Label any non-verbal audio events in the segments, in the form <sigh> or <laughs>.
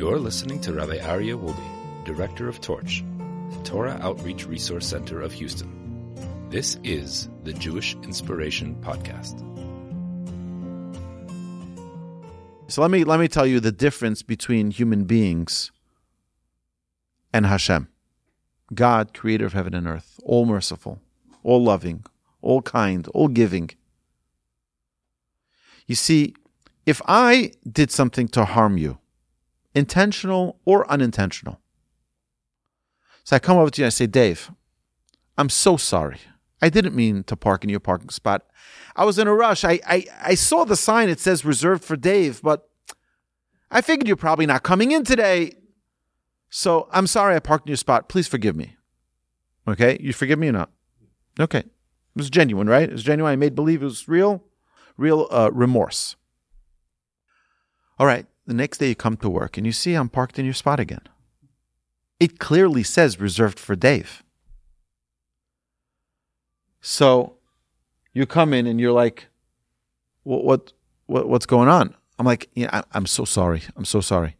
You're listening to Rabbi Aryeh Wolbe, Director of Torch, the Torah Outreach Resource Center of Houston. This is the Jewish Inspiration Podcast. So let me let me tell you the difference between human beings and Hashem. God, creator of heaven and earth, all merciful, all loving, all kind, all giving. You see, if I did something to harm you, intentional or unintentional, so I come over to you and I say, Dave, I'm so sorry. I didn't mean to park in your parking spot. I was in a rush. I, I, I saw the sign, it says reserved for Dave, but I figured you're probably not coming in today. So I'm sorry I parked in your spot. Please forgive me. Okay? You forgive me or not? Okay. It was genuine, right? It was genuine. I made believe it was real, real uh, remorse. All right. The next day you come to work and you see I'm parked in your spot again. It clearly says reserved for Dave. So you come in and you're like, what, what, what what's going on? I'm like, yeah, I, I'm so sorry. I'm so sorry.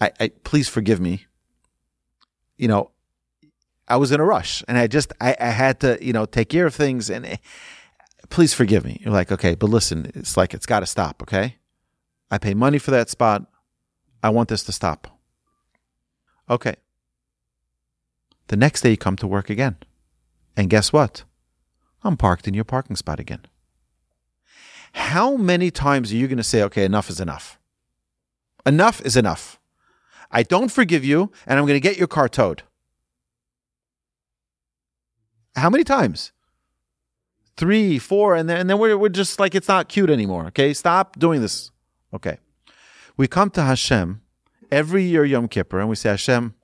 I, I please forgive me. You know, I was in a rush and I just I, I had to you know take care of things and eh, please forgive me. You're like, okay, but listen, it's like it's got to stop. Okay, I pay money for that spot. I want this to stop. Okay. The next day you come to work again, and guess what? I'm parked in your parking spot again. How many times are you going to say, okay, enough is enough? Enough is enough. I don't forgive you, and I'm going to get your car towed. How many times? Three, four, and then, and then we're, we're just like, it's not cute anymore. Okay, stop doing this. Okay. We come to Hashem every year, Yom Kippur, and we say, Hashem,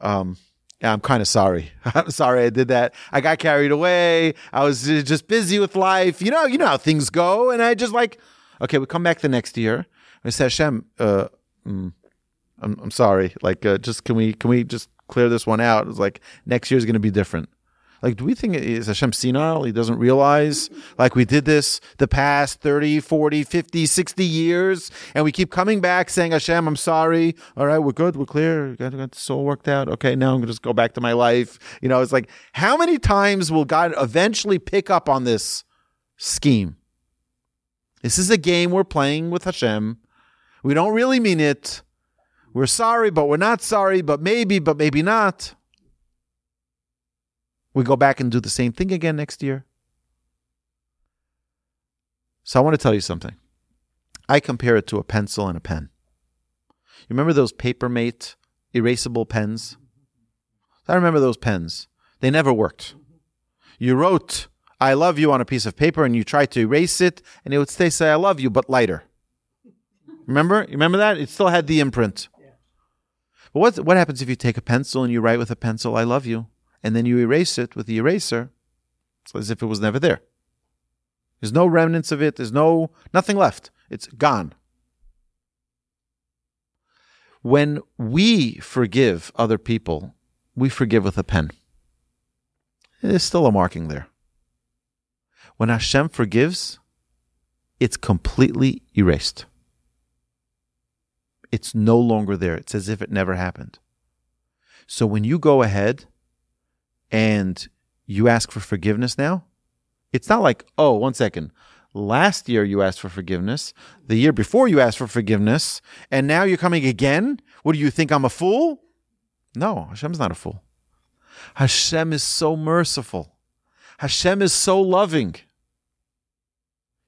um, I'm kind of sorry. <laughs> I'm sorry I did that. I got carried away. I was just busy with life. You know, you know how things go. And I just like, okay, we come back the next year. I say, Hashem, uh, mm, I'm, I'm sorry. Like, uh, just can we can we just clear this one out? It's like next year's going to be different. Like, do we think is Hashem senile? He doesn't realize like we did this the past 30, 40, 50, 60 years, and we keep coming back saying, Hashem, I'm sorry. All right, we're good, we're clear, got, got this all worked out. Okay, now I'm gonna just go back to my life. You know, it's like how many times will God eventually pick up on this scheme? This is a game we're playing with Hashem. We don't really mean it. We're sorry, but we're not sorry, but maybe, but maybe not. We go back and do the same thing again next year. So I want to tell you something. I compare it to a pencil and a pen. You remember those Papermate erasable pens? I remember those pens. They never worked. You wrote I love you on a piece of paper and you tried to erase it and it would stay say I love you but lighter. Remember? You remember that? It still had the imprint. But what what happens if you take a pencil and you write with a pencil I love you? And then you erase it with the eraser, as if it was never there. There's no remnants of it. There's no nothing left. It's gone. When we forgive other people, we forgive with a pen. There's still a marking there. When Hashem forgives, it's completely erased. It's no longer there. It's as if it never happened. So when you go ahead and you ask for forgiveness now, it's not like, oh, one second. Last year you asked for forgiveness. The year before you asked for forgiveness. And now you're coming again? What do you think? I'm a fool? No, Hashem's not a fool. Hashem is so merciful. Hashem is so loving.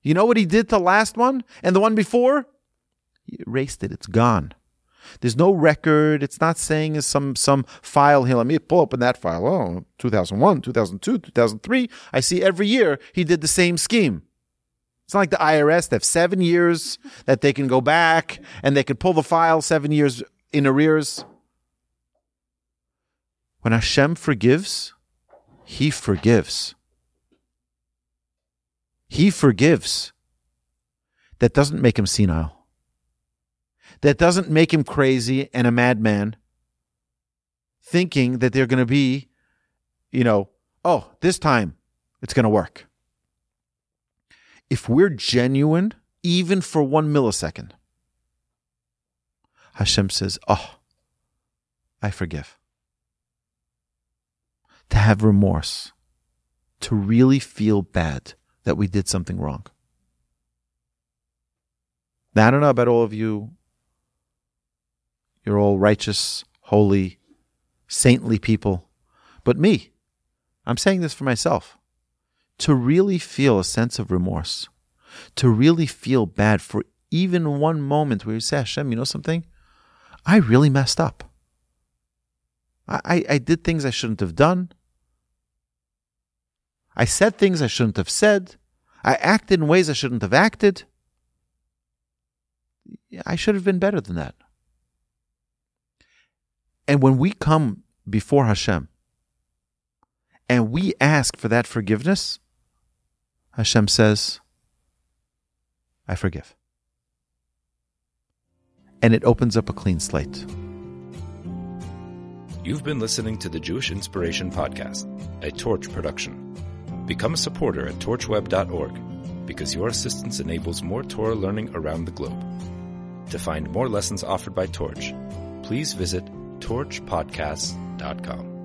You know what he did to the last one and the one before? He erased it. It's gone. There's no record. It's not saying is some some file here. Let me pull open that file. Oh, 2001, 2002, 2003. I see every year he did the same scheme. It's not like the IRS. They have seven years that they can go back and they can pull the file seven years in arrears. When Hashem forgives, He forgives. He forgives. That doesn't make him senile that doesn't make him crazy and a madman, thinking that they're going to be, you know, oh, this time it's going to work. If we're genuine, even for one millisecond, Hashem says, Oh, I forgive. To have remorse, to really feel bad that we did something wrong. Now, I don't know about all of you. You're all righteous, holy, saintly people. But me, I'm saying this for myself. To really feel a sense of remorse, to really feel bad for even one moment where you say, Hashem, you know something? I really messed up. I, I, I did things I shouldn't have done. I said things I shouldn't have said. I acted in ways I shouldn't have acted. I should have been better than that. And when we come before Hashem and we ask for that forgiveness, Hashem says, I forgive. And it opens up a clean slate. You've been listening to the Jewish Inspiration Podcast, a Torch production. Become a supporter at torchweb.org because your assistance enables more Torah learning around the globe. To find more lessons offered by Torch, please visit torchpodcasts.com.